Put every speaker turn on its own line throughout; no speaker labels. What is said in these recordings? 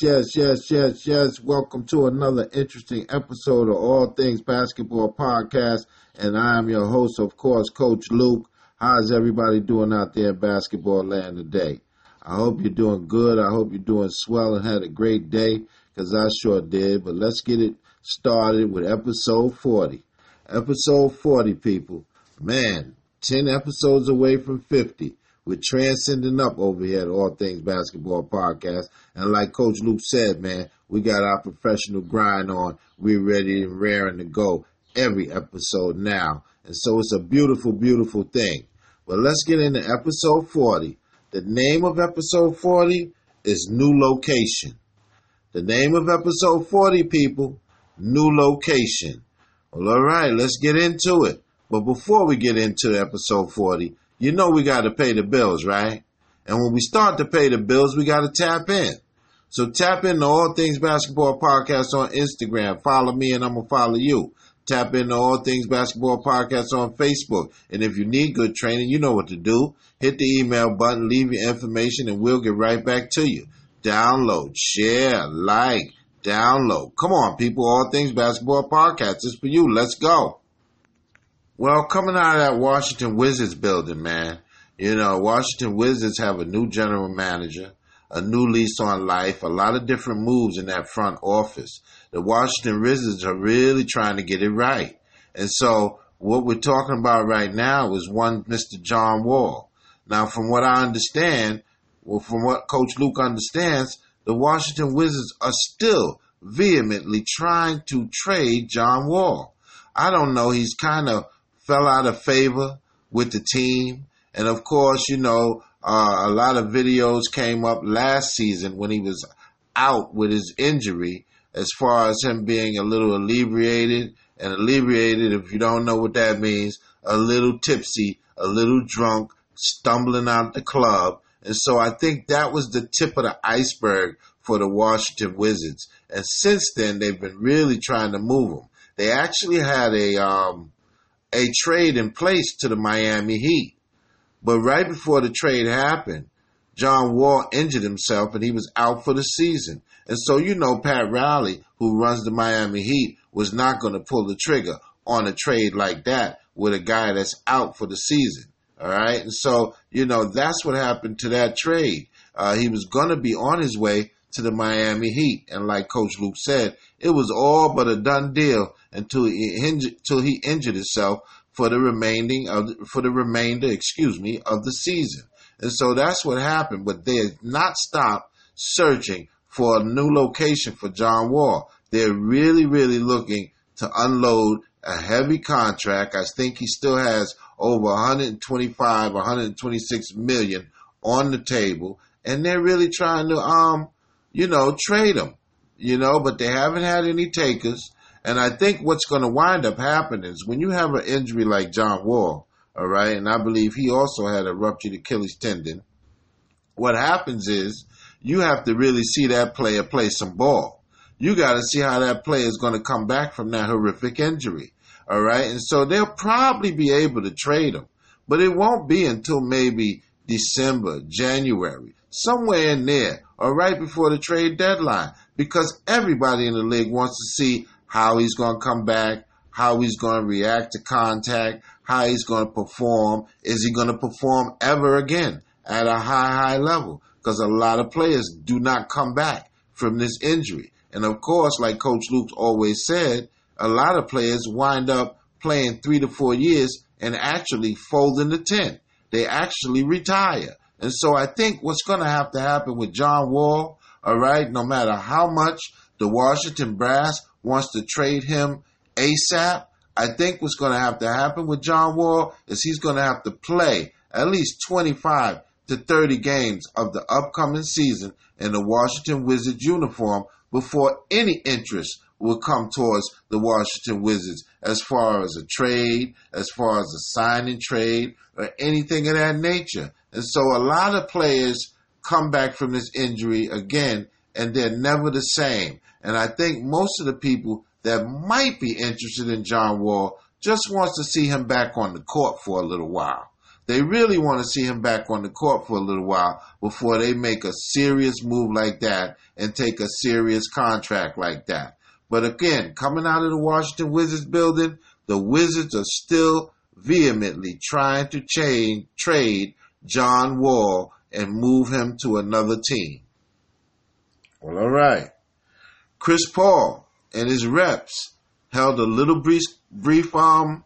Yes, yes, yes, yes, yes. Welcome to another interesting episode of All Things Basketball Podcast. And I am your host, of course, Coach Luke. How's everybody doing out there in basketball land today? I hope you're doing good. I hope you're doing swell and had a great day because I sure did. But let's get it started with episode 40. Episode 40, people. Man, 10 episodes away from 50. We're transcending up over here at All Things Basketball Podcast. And like Coach Luke said, man, we got our professional grind on. We're ready and raring to go every episode now. And so it's a beautiful, beautiful thing. But let's get into episode 40. The name of episode 40 is New Location. The name of episode 40, people, New Location. Well, all right, let's get into it. But before we get into episode 40, you know we got to pay the bills, right? And when we start to pay the bills, we got to tap in. So tap into All Things Basketball Podcast on Instagram. Follow me and I'm going to follow you. Tap into All Things Basketball Podcast on Facebook. And if you need good training, you know what to do. Hit the email button, leave your information, and we'll get right back to you. Download, share, like, download. Come on, people. All Things Basketball Podcast is for you. Let's go. Well, coming out of that Washington Wizards building, man, you know, Washington Wizards have a new general manager, a new lease on life, a lot of different moves in that front office. The Washington Wizards are really trying to get it right. And so what we're talking about right now is one Mr. John Wall. Now, from what I understand, well, from what Coach Luke understands, the Washington Wizards are still vehemently trying to trade John Wall. I don't know. He's kind of fell out of favor with the team. And of course, you know, uh, a lot of videos came up last season when he was out with his injury as far as him being a little alleviated and alleviated, if you don't know what that means, a little tipsy, a little drunk, stumbling out the club. And so I think that was the tip of the iceberg for the Washington Wizards. And since then, they've been really trying to move him. They actually had a um, a trade in place to the Miami Heat, but right before the trade happened, John Wall injured himself and he was out for the season. And so, you know, Pat Riley, who runs the Miami Heat, was not going to pull the trigger on a trade like that with a guy that's out for the season. All right. And so, you know, that's what happened to that trade. Uh, he was going to be on his way to the Miami Heat. And like Coach Luke said, it was all but a done deal until he injured, until he injured himself for the remaining of for the remainder, excuse me, of the season. And so that's what happened. But they have not stopped searching for a new location for John Wall. They're really, really looking to unload a heavy contract. I think he still has over 125, 126 million on the table, and they're really trying to, um, you know, trade him, you know, but they haven't had any takers. And I think what's going to wind up happening is when you have an injury like John Wall, all right, and I believe he also had a ruptured Achilles tendon. What happens is you have to really see that player play some ball. You got to see how that player is going to come back from that horrific injury. All right. And so they'll probably be able to trade him, but it won't be until maybe December, January, somewhere in there or right before the trade deadline because everybody in the league wants to see how he's going to come back, how he's going to react to contact, how he's going to perform. Is he going to perform ever again at a high, high level? Because a lot of players do not come back from this injury. And of course, like Coach Luke's always said, a lot of players wind up playing three to four years and actually folding the tent. They actually retire. And so I think what's going to have to happen with John Wall, all right, no matter how much the Washington Brass wants to trade him ASAP, I think what's going to have to happen with John Wall is he's going to have to play at least 25 to 30 games of the upcoming season in the Washington Wizards uniform before any interest will come towards the Washington Wizards as far as a trade, as far as a signing trade, or anything of that nature. And so a lot of players come back from this injury again, and they're never the same. And I think most of the people that might be interested in John Wall just wants to see him back on the court for a little while. they really want to see him back on the court for a little while before they make a serious move like that and take a serious contract like that. But again, coming out of the Washington Wizards building, the Wizards are still vehemently trying to change, trade John Wall and move him to another team. Well, all right. Chris Paul and his reps held a little brief, brief um,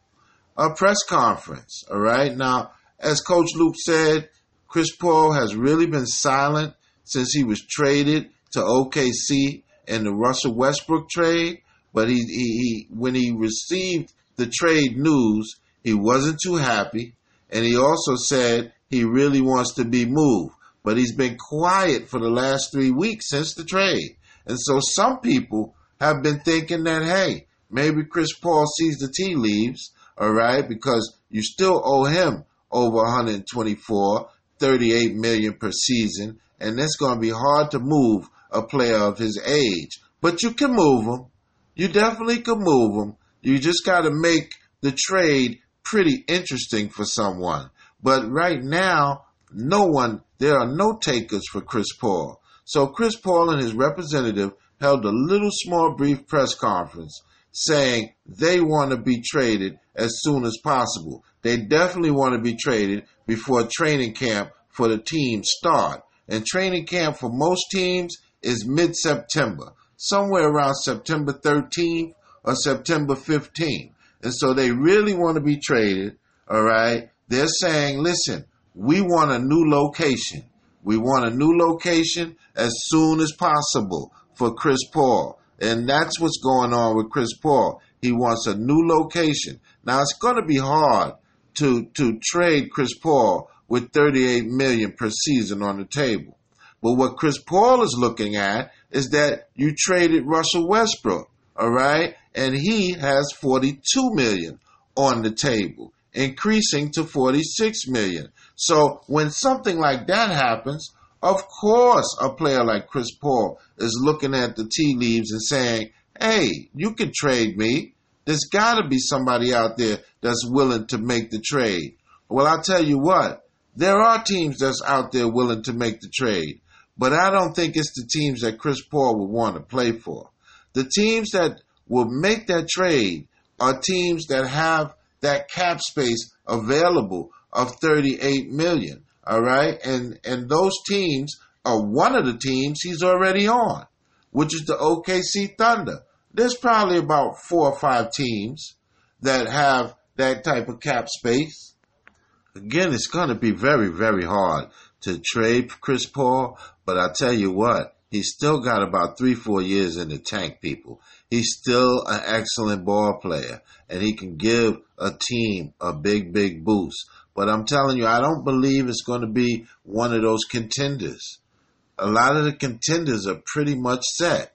a press conference. All right. Now, as Coach Luke said, Chris Paul has really been silent since he was traded to OKC in the Russell Westbrook trade. But he, he, he when he received the trade news, he wasn't too happy, and he also said he really wants to be moved. But he's been quiet for the last three weeks since the trade. And so some people have been thinking that, hey, maybe Chris Paul sees the tea leaves, all right, because you still owe him over 124, 38 million per season, and it's going to be hard to move a player of his age. But you can move him. You definitely can move him. You just got to make the trade pretty interesting for someone. But right now, no one, there are no takers for Chris Paul. So Chris Paul and his representative held a little small brief press conference saying they want to be traded as soon as possible. They definitely want to be traded before training camp for the team start. And training camp for most teams is mid-September, somewhere around September 13th or September 15th. And so they really want to be traded, all right? They're saying, listen, we want a new location. We want a new location as soon as possible for Chris Paul. And that's what's going on with Chris Paul. He wants a new location. Now it's going to be hard to to trade Chris Paul with 38 million per season on the table. But what Chris Paul is looking at is that you traded Russell Westbrook, all right? And he has 42 million on the table, increasing to 46 million. So when something like that happens, of course, a player like Chris Paul is looking at the tea leaves and saying, hey, you can trade me. There's got to be somebody out there that's willing to make the trade. Well, I'll tell you what, there are teams that's out there willing to make the trade, but I don't think it's the teams that Chris Paul would want to play for. The teams that will make that trade are teams that have that cap space available of 38 million. All right. And, and those teams are one of the teams he's already on, which is the OKC Thunder. There's probably about four or five teams that have that type of cap space. Again, it's going to be very, very hard to trade Chris Paul, but I tell you what, he's still got about three, four years in the tank, people. He's still an excellent ball player, and he can give a team a big, big boost. But I'm telling you, I don't believe it's going to be one of those contenders. A lot of the contenders are pretty much set.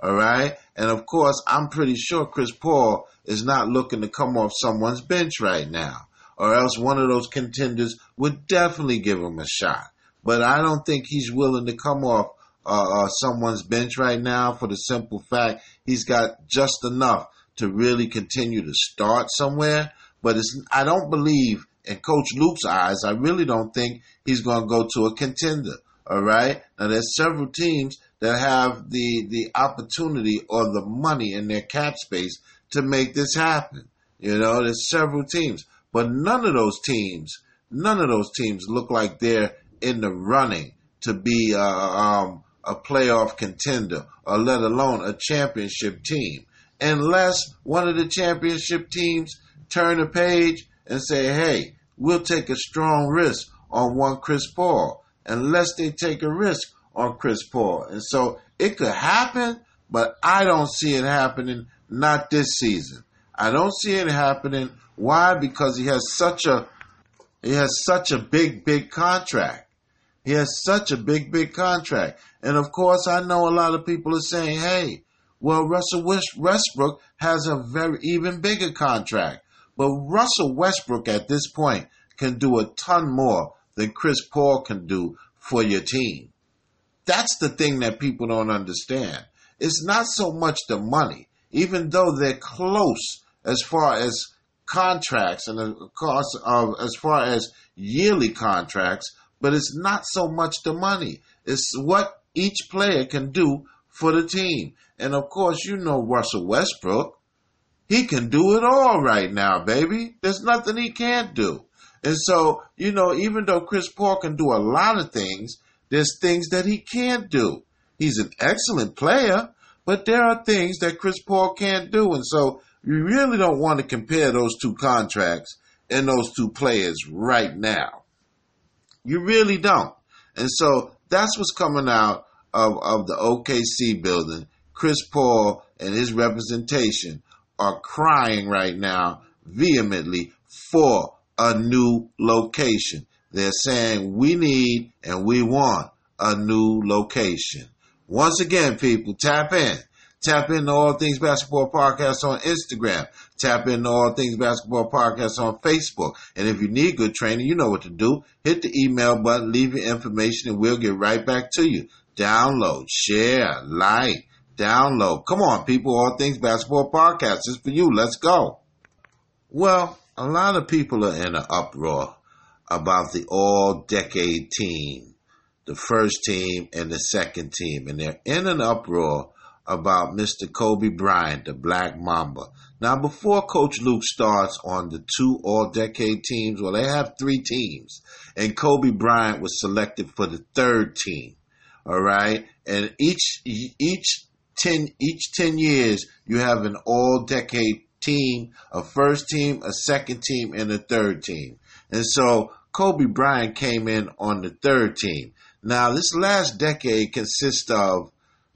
All right. And of course, I'm pretty sure Chris Paul is not looking to come off someone's bench right now, or else one of those contenders would definitely give him a shot. But I don't think he's willing to come off uh, uh, someone's bench right now for the simple fact he's got just enough to really continue to start somewhere. But it's, I don't believe in Coach Luke's eyes, I really don't think he's going to go to a contender. All right. Now there's several teams that have the the opportunity or the money in their cap space to make this happen. You know, there's several teams, but none of those teams, none of those teams look like they're in the running to be uh, um, a playoff contender or let alone a championship team, unless one of the championship teams turn a page and say, hey, we'll take a strong risk on one Chris Paul, unless they take a risk on Chris Paul. And so it could happen, but I don't see it happening, not this season. I don't see it happening. Why? Because he has such a he has such a big, big contract. He has such a big, big contract. And of course, I know a lot of people are saying, hey, well, Russell Westbrook has a very even bigger contract. But Russell Westbrook at this point can do a ton more than Chris Paul can do for your team. That's the thing that people don't understand. It's not so much the money, even though they're close as far as contracts and the cost of as far as yearly contracts, but it's not so much the money. It's what each player can do for the team. And of course, you know Russell Westbrook. He can do it all right now, baby. There's nothing he can't do. And so, you know, even though Chris Paul can do a lot of things, there's things that he can't do. He's an excellent player, but there are things that Chris Paul can't do. And so you really don't want to compare those two contracts and those two players right now. You really don't. And so that's what's coming out of, of the OKC building. Chris Paul and his representation are crying right now vehemently for a new location. They're saying we need and we want a new location. Once again, people, tap in. Tap into All Things Basketball Podcast on Instagram. Tap into All Things Basketball Podcast on Facebook. And if you need good training, you know what to do. Hit the email button, leave your information, and we'll get right back to you. Download, share, like, download. Come on, people. All Things Basketball Podcast is for you. Let's go. Well, a lot of people are in an uproar about the all decade team, the first team and the second team. And they're in an uproar about Mr. Kobe Bryant, the Black Mamba. Now, before Coach Luke starts on the two all decade teams, well, they have three teams, and Kobe Bryant was selected for the third team. All right. And each, each 10, each 10 years, you have an all decade team, a first team, a second team, and a third team. And so Kobe Bryant came in on the third team. Now, this last decade consists of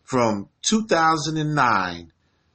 from 2009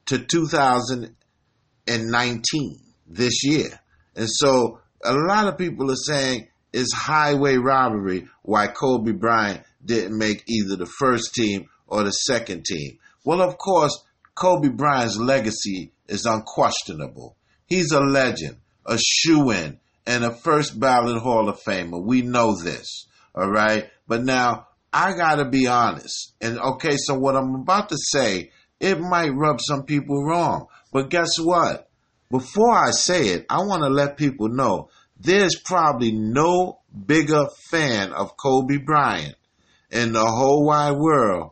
to 2019 this year. And so a lot of people are saying it's highway robbery why Kobe Bryant didn't make either the first team or the second team. Well, of course, Kobe Bryant's legacy is unquestionable. He's a legend, a shoe in, and a first ballot Hall of Famer. We know this. All right. But now I gotta be honest. And okay, so what I'm about to say, it might rub some people wrong. But guess what? Before I say it, I want to let people know there's probably no bigger fan of Kobe Bryant in the whole wide world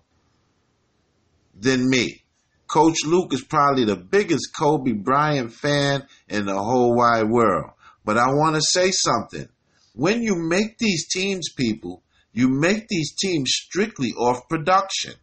than me. Coach Luke is probably the biggest Kobe Bryant fan in the whole wide world. But I want to say something. When you make these teams, people, you make these teams strictly off production.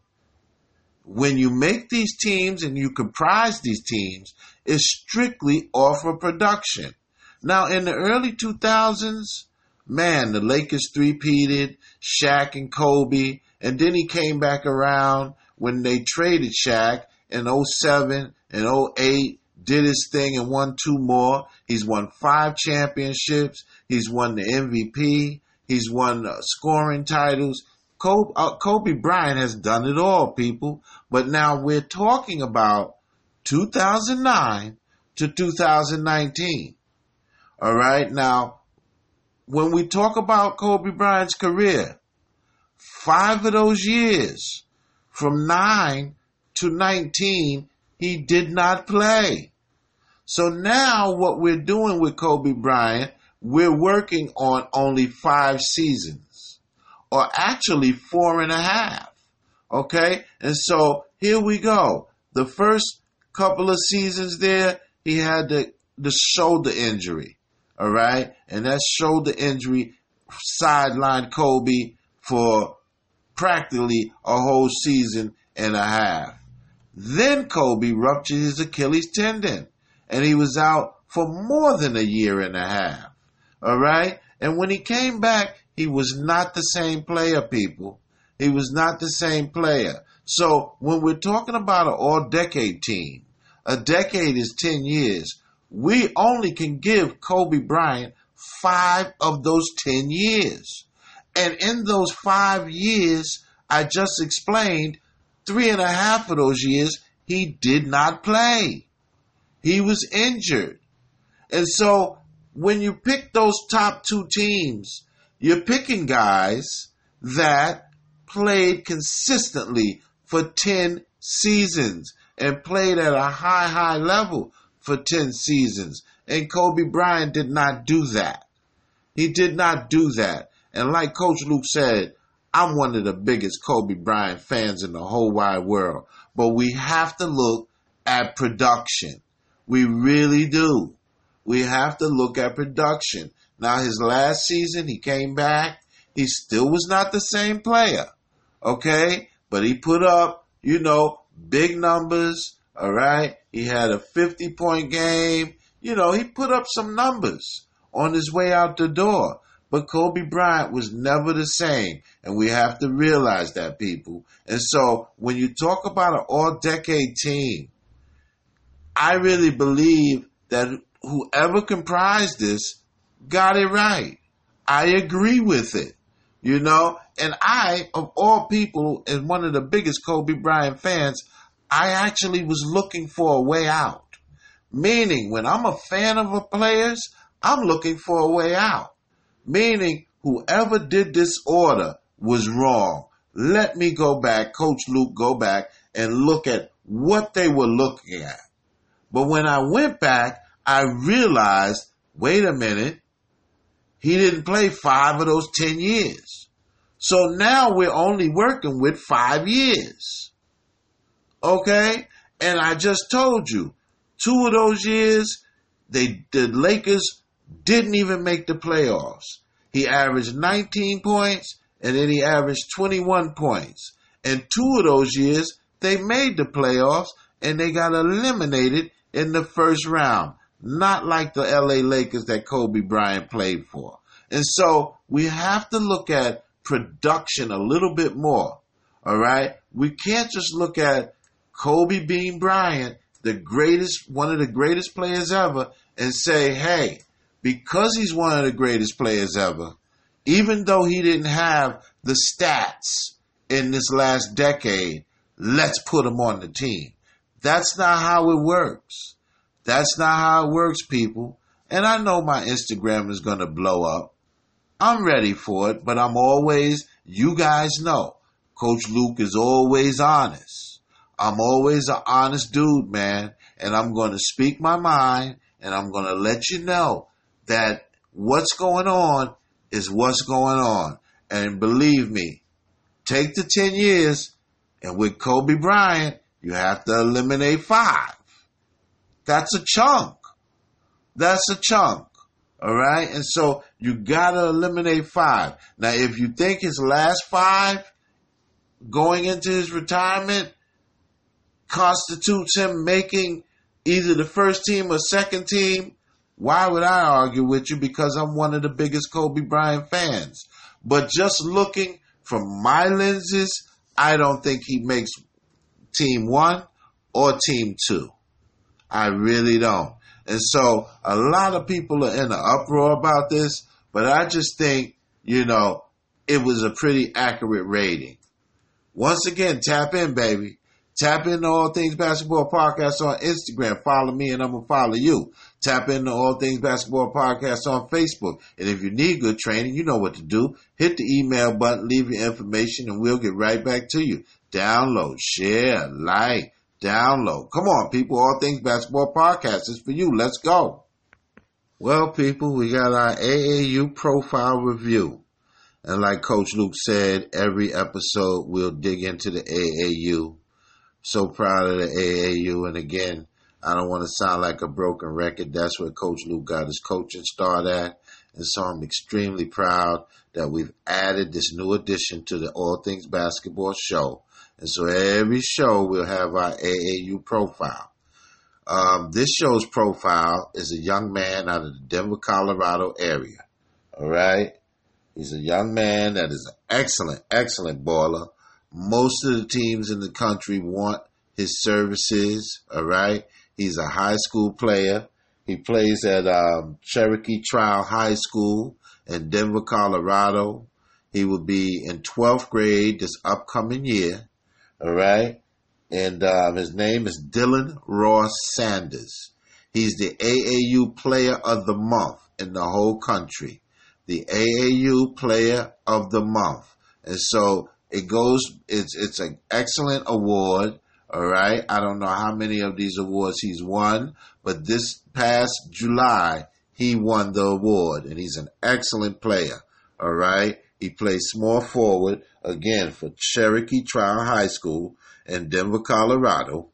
When you make these teams and you comprise these teams, it's strictly off of production. Now, in the early 2000s, man, the Lakers three-peated, Shaq and Kobe, and then he came back around when they traded Shaq in 07 and 08, did his thing and won two more. He's won five championships. He's won the MVP. He's won uh, scoring titles. Kobe, uh, Kobe Bryant has done it all, people. But now we're talking about 2009 to 2019. All right. Now, when we talk about Kobe Bryant's career, five of those years, from nine to 19, he did not play. So now what we're doing with Kobe Bryant we're working on only five seasons, or actually four and a half. Okay? And so here we go. The first couple of seasons there, he had the, the shoulder injury. All right? And that shoulder injury sidelined Kobe for practically a whole season and a half. Then Kobe ruptured his Achilles tendon and he was out for more than a year and a half. All right. And when he came back, he was not the same player, people. He was not the same player. So when we're talking about an all decade team, a decade is 10 years. We only can give Kobe Bryant five of those 10 years. And in those five years, I just explained, three and a half of those years, he did not play. He was injured. And so when you pick those top two teams, you're picking guys that played consistently for 10 seasons and played at a high, high level for 10 seasons. And Kobe Bryant did not do that. He did not do that. And like Coach Luke said, I'm one of the biggest Kobe Bryant fans in the whole wide world. But we have to look at production. We really do. We have to look at production. Now, his last season, he came back. He still was not the same player. Okay? But he put up, you know, big numbers. All right? He had a 50 point game. You know, he put up some numbers on his way out the door. But Kobe Bryant was never the same. And we have to realize that, people. And so when you talk about an all decade team, I really believe that whoever comprised this got it right. I agree with it. You know, and I, of all people, as one of the biggest Kobe Bryant fans, I actually was looking for a way out. Meaning, when I'm a fan of a player's, I'm looking for a way out. Meaning, whoever did this order was wrong. Let me go back, Coach Luke, go back and look at what they were looking at. But when I went back, I realized, wait a minute, he didn't play five of those 10 years. So now we're only working with five years. Okay? And I just told you, two of those years, they, the Lakers didn't even make the playoffs. He averaged 19 points and then he averaged 21 points. And two of those years, they made the playoffs and they got eliminated in the first round. Not like the LA Lakers that Kobe Bryant played for. And so we have to look at production a little bit more. All right. We can't just look at Kobe Bean Bryant, the greatest, one of the greatest players ever, and say, hey, because he's one of the greatest players ever, even though he didn't have the stats in this last decade, let's put him on the team. That's not how it works. That's not how it works, people. And I know my Instagram is going to blow up. I'm ready for it, but I'm always, you guys know, Coach Luke is always honest. I'm always an honest dude, man. And I'm going to speak my mind and I'm going to let you know that what's going on is what's going on. And believe me, take the 10 years, and with Kobe Bryant, you have to eliminate five. That's a chunk. That's a chunk. All right. And so you got to eliminate five. Now, if you think his last five going into his retirement constitutes him making either the first team or second team, why would I argue with you? Because I'm one of the biggest Kobe Bryant fans. But just looking from my lenses, I don't think he makes team one or team two. I really don't. And so a lot of people are in an uproar about this, but I just think, you know, it was a pretty accurate rating. Once again, tap in, baby. Tap into All Things Basketball Podcast on Instagram. Follow me and I'm going to follow you. Tap into All Things Basketball Podcast on Facebook. And if you need good training, you know what to do. Hit the email button, leave your information, and we'll get right back to you. Download, share, like, download. Come on, people. All Things Basketball Podcast is for you. Let's go. Well, people, we got our AAU profile review. And like Coach Luke said, every episode we'll dig into the AAU so proud of the AAU. And again, I don't want to sound like a broken record. That's where Coach Luke got his coaching start at. And so I'm extremely proud that we've added this new addition to the All Things Basketball show. And so every show we'll have our AAU profile. Um, this show's profile is a young man out of the Denver, Colorado area. All right. He's a young man that is an excellent, excellent baller. Most of the teams in the country want his services. All right. He's a high school player. He plays at um, Cherokee Trail High School in Denver, Colorado. He will be in 12th grade this upcoming year. All right. And um, his name is Dylan Ross Sanders. He's the AAU Player of the Month in the whole country. The AAU Player of the Month. And so it goes. It's it's an excellent award. All right. I don't know how many of these awards he's won, but this past July, he won the award, and he's an excellent player. All right. He plays small forward again for Cherokee Trail High School in Denver, Colorado.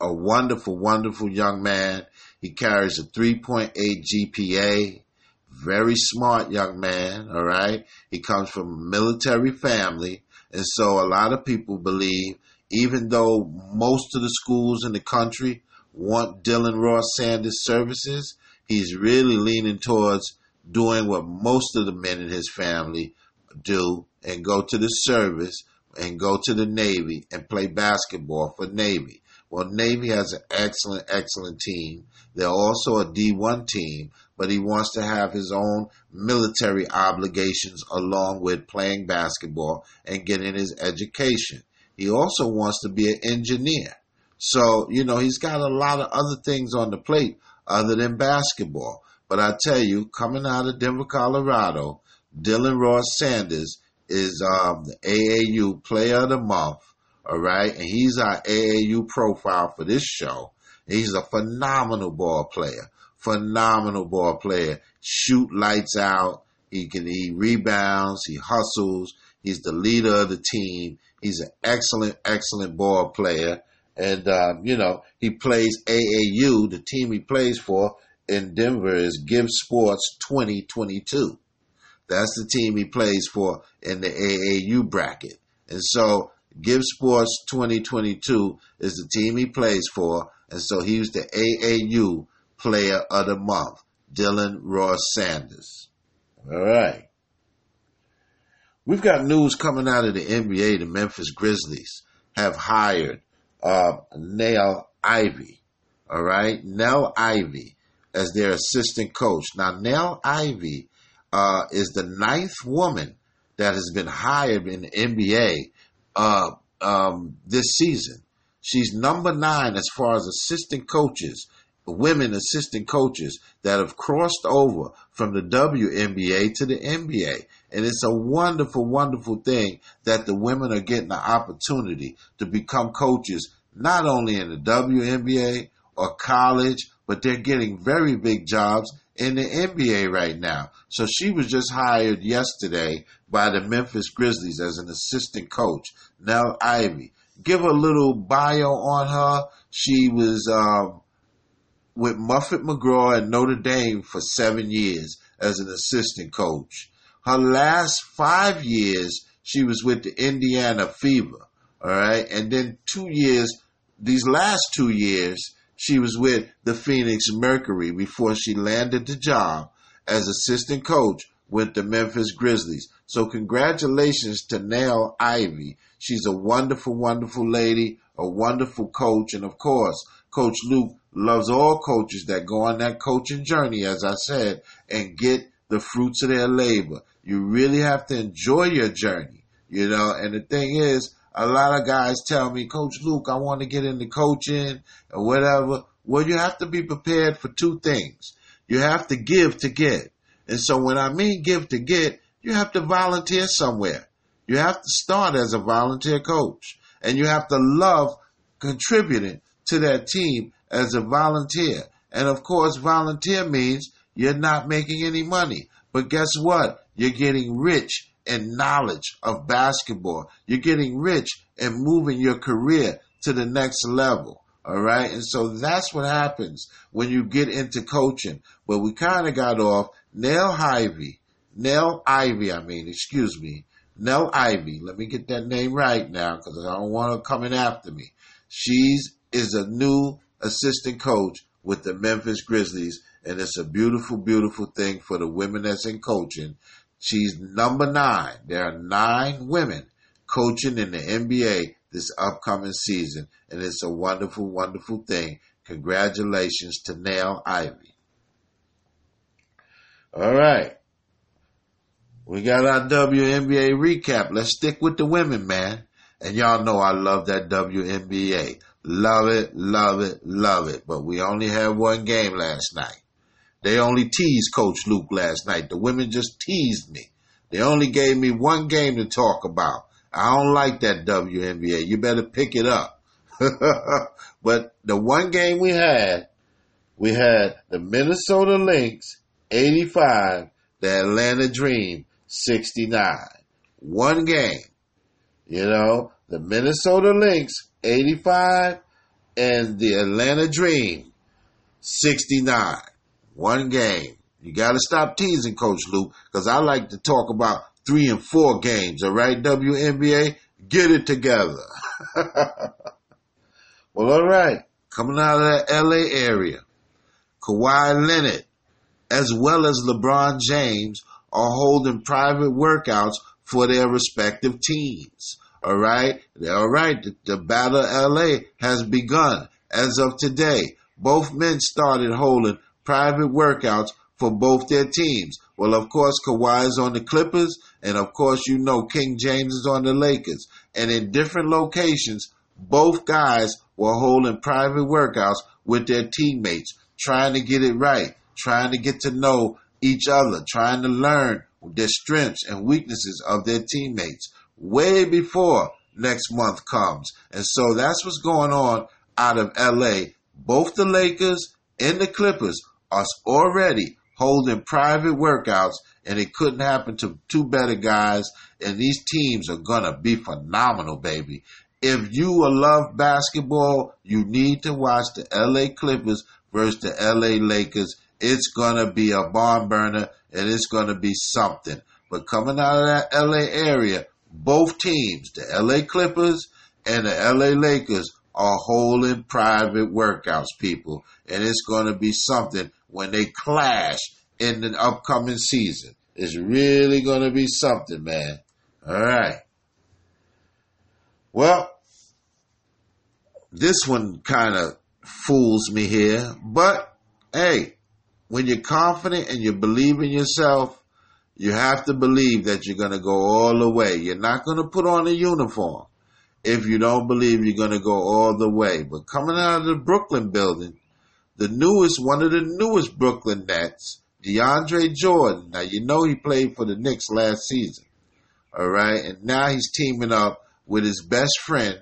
A wonderful, wonderful young man. He carries a 3.8 GPA. Very smart young man. All right. He comes from a military family. And so a lot of people believe, even though most of the schools in the country want Dylan Ross Sanders services, he's really leaning towards doing what most of the men in his family do and go to the service and go to the Navy and play basketball for Navy. Well, Navy has an excellent, excellent team. They're also a D1 team, but he wants to have his own military obligations along with playing basketball and getting his education. He also wants to be an engineer. So, you know, he's got a lot of other things on the plate other than basketball. But I tell you, coming out of Denver, Colorado, Dylan Ross Sanders is um, the AAU Player of the Month. All right, and he's our AAU profile for this show. He's a phenomenal ball player, phenomenal ball player. Shoot lights out. He can he rebounds. He hustles. He's the leader of the team. He's an excellent, excellent ball player. And, um, you know, he plays AAU. The team he plays for in Denver is Give Sports 2022. That's the team he plays for in the AAU bracket. And so Give Sports 2022 is the team he plays for. And so he was the AAU player of the month, Dylan Ross Sanders. All right. We've got news coming out of the NBA. The Memphis Grizzlies have hired uh, Niele Ivey. All right. Niele Ivey as their assistant coach. Now, Niele Ivey uh, is the ninth woman that has been hired in the NBA uh, um, this season. She's number nine as far as assistant coaches, women assistant coaches that have crossed over from the WNBA to the NBA. And it's a wonderful, wonderful thing that the women are getting the opportunity to become coaches, not only in the WNBA or college but they're getting very big jobs in the NBA right now. So she was just hired yesterday by the Memphis Grizzlies as an assistant coach, Niele Ivey. Give a little bio on her. She was um, with Muffet McGraw at Notre Dame for seven years as an assistant coach. Her last five years, she was with the Indiana Fever. All right. And then two years, these last two years, she was with the Phoenix Mercury before she landed the job as assistant coach with the Memphis Grizzlies. So congratulations to Niele Ivey. She's a wonderful, wonderful lady, a wonderful coach, and of course, Coach Luke loves all coaches that go on that coaching journey, as I said, and get the fruits of their labor. You really have to enjoy your journey, you know, and the thing is, a lot of guys tell me, Coach Luke, I want to get into coaching or whatever. Well, you have to be prepared for two things. You have to give to get. And so when I mean give to get, you have to volunteer somewhere. You have to start as a volunteer coach and you have to love contributing to that team as a volunteer. And of course, volunteer means you're not making any money. But guess what? You're getting rich and knowledge of basketball. You're getting rich and moving your career to the next level. All right. And so that's what happens when you get into coaching. But we kind of got off Niele Ivey, Niele Ivey, I mean, excuse me, Niele Ivey. Let me get that name right now because I don't want her coming after me. She's is a new assistant coach with the Memphis Grizzlies. And it's a beautiful, beautiful thing for the women that's in coaching She's number nine. There are nine women coaching in the NBA this upcoming season, and it's a wonderful, wonderful thing. Congratulations to Niele Ivey. All right. We got our WNBA recap. Let's stick with the women, man. And y'all know I love that WNBA. Love it, love it, love it. But we only had one game last night. They only teased Coach Luke last night. The women just teased me. They only gave me one game to talk about. I don't like that WNBA. You better pick it up. but the one game we had, we had the Minnesota Lynx 85, the Atlanta Dream 69. One game. You know, the Minnesota Lynx 85 and the Atlanta Dream 69. One game. You got to stop teasing Coach Luke because I like to talk about three and four games. All right, WNBA, get it together. well, all right. Coming out of the LA area, Kawhi Leonard, as well as LeBron James, are holding private workouts for their respective teams. All right. All right. The, the Battle LA has begun as of today. Both men started holding private workouts for both their teams. Well, of course, Kawhi is on the Clippers, and of course, you know King James is on the Lakers. And in different locations, both guys were holding private workouts with their teammates, trying to get it right, trying to get to know each other, trying to learn their strengths and weaknesses of their teammates way before next month comes. And so that's what's going on out of LA. Both the Lakers and the Clippers are already holding private workouts, and it couldn't happen to two better guys. And these teams are gonna be phenomenal, baby. If you love basketball, you need to watch the LA Clippers versus the LA Lakers. It's gonna be a barn burner, and it's gonna be something. But coming out of that LA area, both teams, the LA Clippers and the LA Lakers, are holding private workouts, people. And it's going to be something when they clash in the upcoming season. It's really going to be something, man. All right. Well, this one kind of fools me here, but hey, when you're confident and you believe in yourself, you have to believe that you're going to go all the way. You're not going to put on a uniform if you don't believe you're going to go all the way. But coming out of the Brooklyn building, the newest, one of the newest Brooklyn Nets, DeAndre Jordan. Now, you know he played for the Knicks last season. All right. And now he's teaming up with his best friend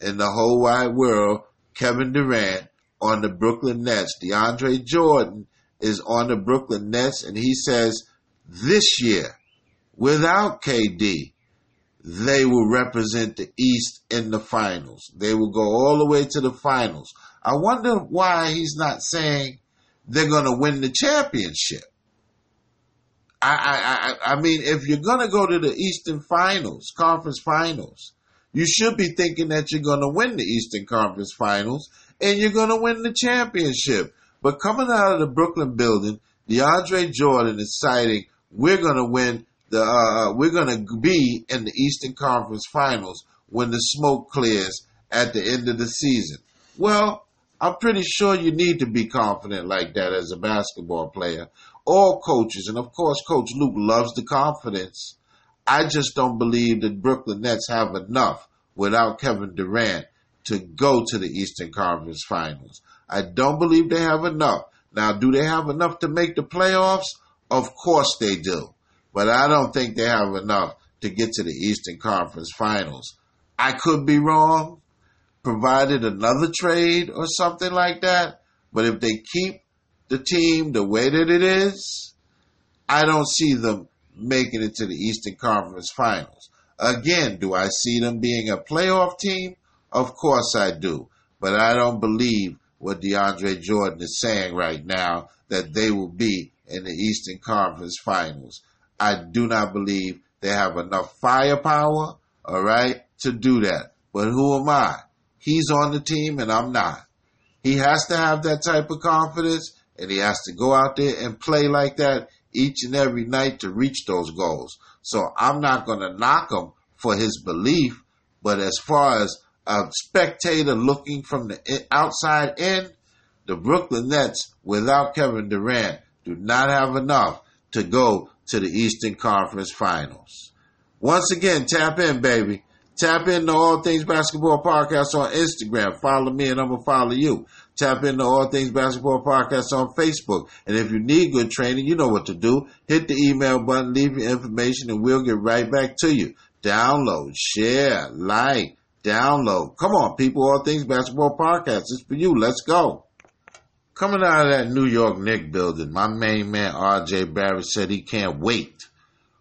in the whole wide world, Kevin Durant, on the Brooklyn Nets. DeAndre Jordan is on the Brooklyn Nets, and he says this year, without KD, they will represent the East in the finals. They will go all the way to the finals. I wonder why he's not saying they're going to win the championship. I, I, I, mean, if you're going to go to the Eastern Finals, Conference Finals, you should be thinking that you're going to win the Eastern Conference Finals and you're going to win the championship. But coming out of the Brooklyn building, DeAndre Jordan is citing, we're going to win the, uh, we're going to be in the Eastern Conference Finals when the smoke clears at the end of the season. Well, I'm pretty sure you need to be confident like that as a basketball player. All coaches, and of course, Coach Luke loves the confidence. I just don't believe that Brooklyn Nets have enough without Kevin Durant to go to the Eastern Conference Finals. I don't believe they have enough. Now, do they have enough to make the playoffs? Of course they do. But I don't think they have enough to get to the Eastern Conference Finals. I could be wrong, provided another trade or something like that. But if they keep the team the way that it is, I don't see them making it to the Eastern Conference Finals. Again, do I see them being a playoff team? Of course I do. But I don't believe what DeAndre Jordan is saying right now that they will be in the Eastern Conference Finals. I do not believe they have enough firepower, all right, to do that. But who am I? He's on the team and I'm not. He has to have that type of confidence and he has to go out there and play like that each and every night to reach those goals. So I'm not going to knock him for his belief, but as far as a spectator looking from the outside in, the Brooklyn Nets without Kevin Durant do not have enough to go to the Eastern Conference Finals. Once again, tap in, baby. Tap in into All Things Basketball Podcast on Instagram. Follow me and I'm going to follow you. Tap in into All Things Basketball Podcast on Facebook. And if you need good training, you know what to do. Hit the email button, leave your information, and we'll get right back to you. Download, share, like, download. Come on, people. All Things Basketball Podcast. It's for you. Let's go. Coming out of that New York Knicks building, my main man RJ Barrett said he can't wait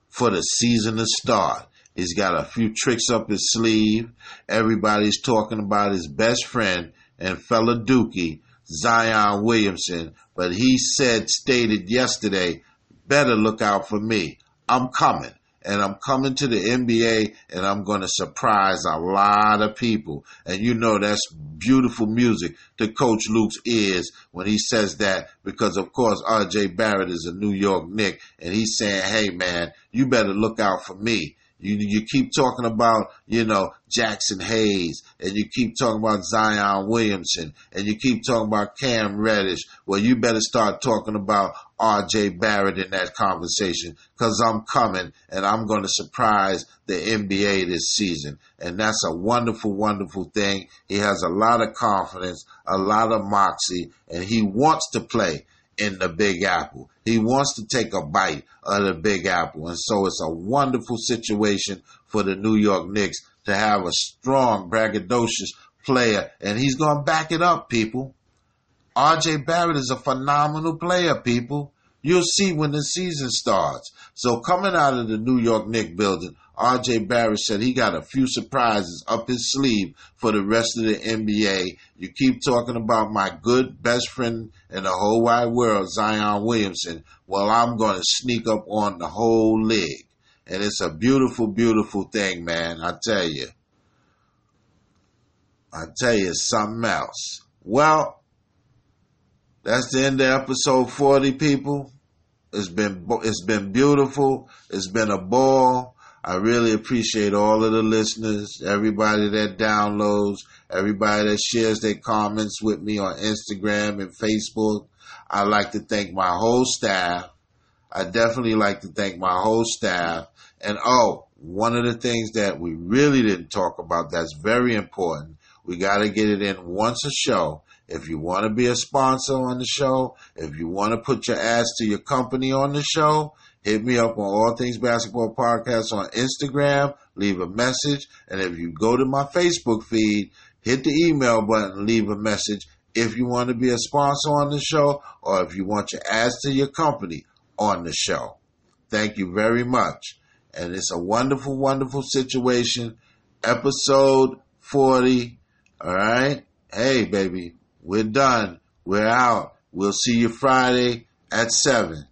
for the season to start. He's got a few tricks up his sleeve. Everybody's talking about his best friend and fella Dukie, Zion Williamson, but he said, stated yesterday, better look out for me. I'm coming and I'm coming to the NBA and I'm going to surprise a lot of people. And you know that's beautiful music to Coach Luke's ears when he says that because of course RJ Barrett is a New York Knick and he's saying, "Hey man, you better look out for me." You you keep talking about you know Jaxson Hayes, and you keep talking about Zion Williamson, and you keep talking about Cam Reddish. Well, you better start talking about R.J. Barrett in that conversation because I'm coming and I'm going to surprise the NBA this season, and that's a wonderful, wonderful thing. He has a lot of confidence, a lot of moxie, and he wants to play in the Big Apple. He wants to take a bite of the Big Apple. And so it's a wonderful situation for the New York Knicks to have a strong, braggadocious player. And he's going to back it up, people. RJ Barrett is a phenomenal player, people. You'll see when the season starts. So coming out of the New York Knicks building, RJ Barrett said he got a few surprises up his sleeve for the rest of the NBA. You keep talking about my good best friend in the whole wide world, Zion Williamson. Well, I'm going to sneak up on the whole league. And it's a beautiful, beautiful thing, man. I tell you. I tell you something else. Well, that's the end of episode 40, people. It's been, it's been beautiful. It's been a ball. I really appreciate all of the listeners, everybody that downloads, everybody that shares their comments with me on Instagram and Facebook. I'd like to thank my whole staff. I definitely like to thank my whole staff. And oh, one of the things that we really didn't talk about that's very important, we got to get it in once a show. If you want to be a sponsor on the show, if you want to put your ass to your company on the show, Hit me up on All Things Basketball Podcast on Instagram. Leave a message. And if you go to my Facebook feed, hit the email button, leave a message if you want to be a sponsor on the show or if you want your ads to your company on the show. Thank you very much. And it's a wonderful, wonderful situation. Episode 40. All right. Hey, baby, we're done. We're out. We'll see you Friday at 7.